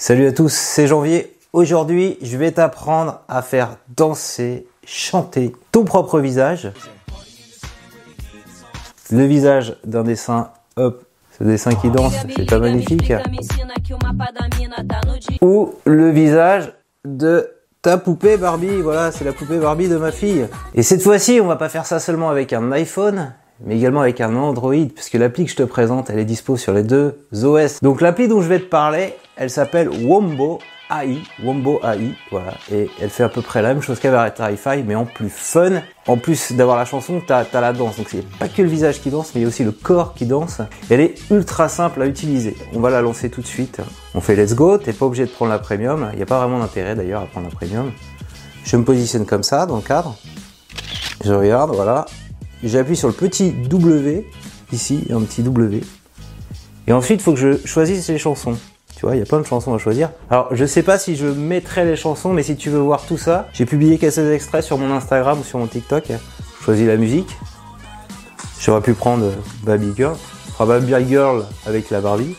Salut à tous, c'est Janvier. Aujourd'hui, je vais t'apprendre à faire danser, chanter ton propre visage. Le visage d'un dessin, hop, ce dessin qui danse, c'est pas magnifique. Ou le visage de ta poupée Barbie, voilà, c'est la poupée Barbie de ma fille. Et cette fois-ci, on va pas faire ça seulement avec un iPhone, mais également avec un Android, puisque l'appli que je te présente, elle est dispo sur les deux OS. Donc l'appli dont je vais te parler, elle s'appelle Wombo AI, Wombo AI, voilà, et elle fait à peu près la même chose qu'avec hi mais en plus fun. En plus d'avoir la chanson, t'as as la danse, donc c'est pas que le visage qui danse, mais il y a aussi le corps qui danse. Elle est ultra simple à utiliser. On va la lancer tout de suite. On fait let's go, t'es pas obligé de prendre la premium, il n'y a pas vraiment d'intérêt d'ailleurs à prendre la premium. Je me positionne comme ça dans le cadre. Je regarde, voilà, j'appuie sur le petit W, ici, un petit W. Et ensuite, il faut que je choisisse les chansons. Tu vois, il y a plein de chansons à choisir. Alors, je sais pas si je mettrai les chansons, mais si tu veux voir tout ça, j'ai publié quelques extraits sur mon Instagram ou sur mon TikTok. Je choisis la musique. J'aurais pu prendre Baby Girl. Prends Baby Girl avec la Barbie.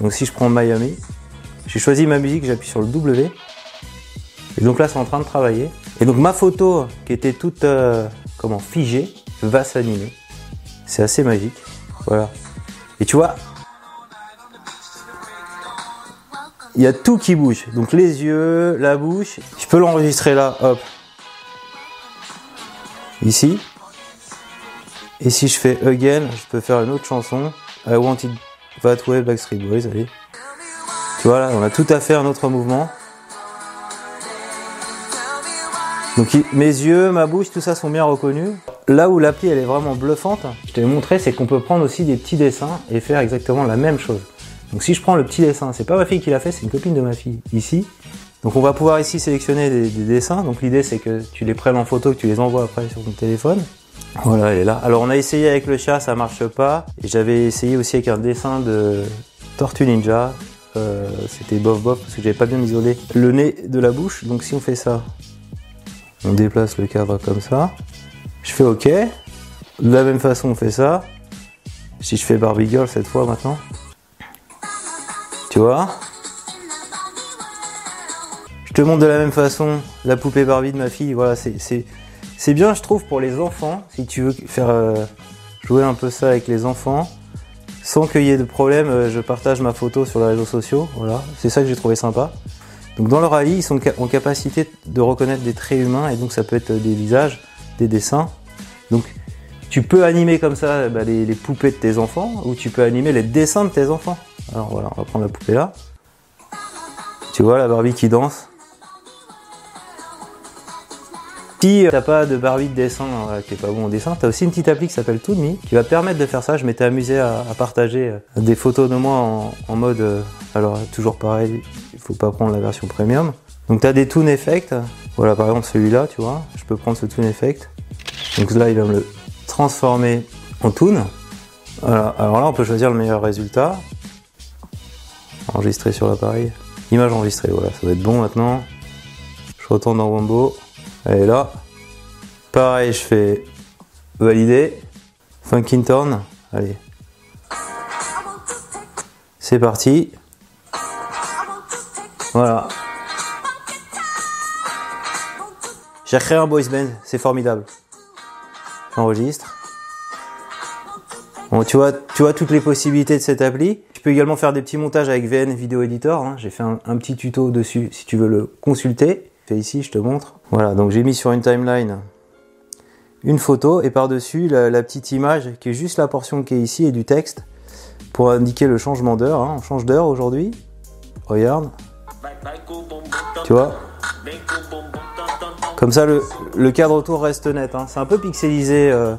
Donc si je prends Miami, j'ai choisi ma musique, j'appuie sur le W. Et donc là, c'est en train de travailler. Et donc ma photo, qui était toute, euh, comment, figée, va s'animer. C'est assez magique. Voilà. Et tu vois, il y a tout qui bouge. Donc les yeux, la bouche. Je peux l'enregistrer là, hop. Ici. Et si je fais again, je peux faire une autre chanson. I want it that way, Backstreet Boys, allez. Tu vois là, on a tout à fait un autre mouvement. Donc mes yeux, ma bouche, tout ça sont bien reconnus. Là où l'appli elle est vraiment bluffante, je t'ai montré, c'est qu'on peut prendre aussi des petits dessins et faire exactement la même chose. Donc si je prends le petit dessin, c'est pas ma fille qui l'a fait, c'est une copine de ma fille ici. Donc on va pouvoir ici sélectionner des, dessins. Donc l'idée c'est que tu les prennes en photo, que tu les envoies après sur ton téléphone. Voilà, elle est là. Alors on a essayé avec le chat, ça marche pas. Et j'avais essayé aussi avec un dessin de Tortue Ninja. Euh, c'était bof bof parce que j'avais pas bien isolé le nez de la bouche. Donc si on fait ça, on déplace le cadre comme ça. Je fais OK. De la même façon, on fait ça. Si je fais Barbie Girl cette fois maintenant. Tu vois? Je te montre de la même façon la poupée Barbie de ma fille. Voilà, c'est bien, je trouve, pour les enfants. Si tu veux faire euh, jouer un peu ça avec les enfants, sans qu'il y ait de problème, euh, je partage ma photo sur les réseaux sociaux. Voilà, c'est ça que j'ai trouvé sympa. Donc dans leur AI, ils sont en capacité de reconnaître des traits humains et donc ça peut être des visages, des dessins. Donc tu peux animer comme ça bah, les, poupées de tes enfants ou tu peux animer les dessins de tes enfants. Alors voilà, on va prendre la poupée là. Tu vois la Barbie qui danse. Si t'as pas de Barbie de dessin euh, qui est pas bon en dessin, t'as aussi une petite appli qui s'appelle Toonme qui va permettre de faire ça. Je m'étais amusé à, partager euh, des photos de moi en, mode, euh, alors toujours pareil, il faut pas prendre la version premium. Donc tu as des Toon Effect. Voilà par exemple celui-là, tu vois, je peux prendre ce Toon Effect. Donc là il va me le transformer en Toon. Voilà. Alors là on peut choisir le meilleur résultat. Enregistrer sur l'appareil. Image enregistrée, voilà, ça va être bon maintenant. Je retourne dans Wombo. Et là, pareil, je fais valider. Funkin turn. Allez. C'est parti. Voilà. J'ai créé un boys band, c'est formidable. J'enregistre. Tu vois, tu vois toutes les possibilités de cette appli. Tu peux également faire des petits montages avec VN Video Editor. Hein. J'ai fait un, un, petit tuto dessus si tu veux le consulter. Fais ici, je te montre. Voilà, donc j'ai mis sur une timeline une photo et par-dessus la, petite image qui est juste la portion qui est ici et du texte pour indiquer le changement d'heure. Hein. On change d'heure aujourd'hui. Regarde. Tu vois? Comme ça, le, cadre autour reste net. Hein. C'est un peu pixelisé euh,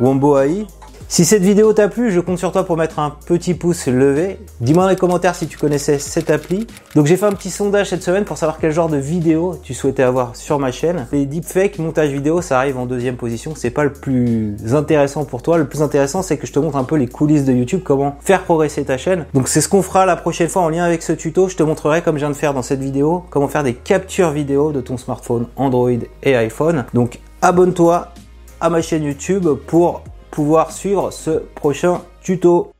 Wombo AI. Si cette vidéo t'a plu, je compte sur toi pour mettre un petit pouce levé. Dis-moi dans les commentaires si tu connaissais cette appli. Donc j'ai fait un petit sondage cette semaine pour savoir quel genre de vidéo tu souhaitais avoir sur ma chaîne. Les deepfakes, montage vidéo, ça arrive en deuxième position. C'est pas le plus intéressant pour toi. Le plus intéressant, c'est que je te montre un peu les coulisses de YouTube, comment faire progresser ta chaîne. Donc c'est ce qu'on fera la prochaine fois en lien avec ce tuto. Je te montrerai, comme je viens de faire dans cette vidéo, comment faire des captures vidéo de ton smartphone Android et iPhone. Donc abonne-toi à ma chaîne YouTube pour pouvoir suivre ce prochain tuto.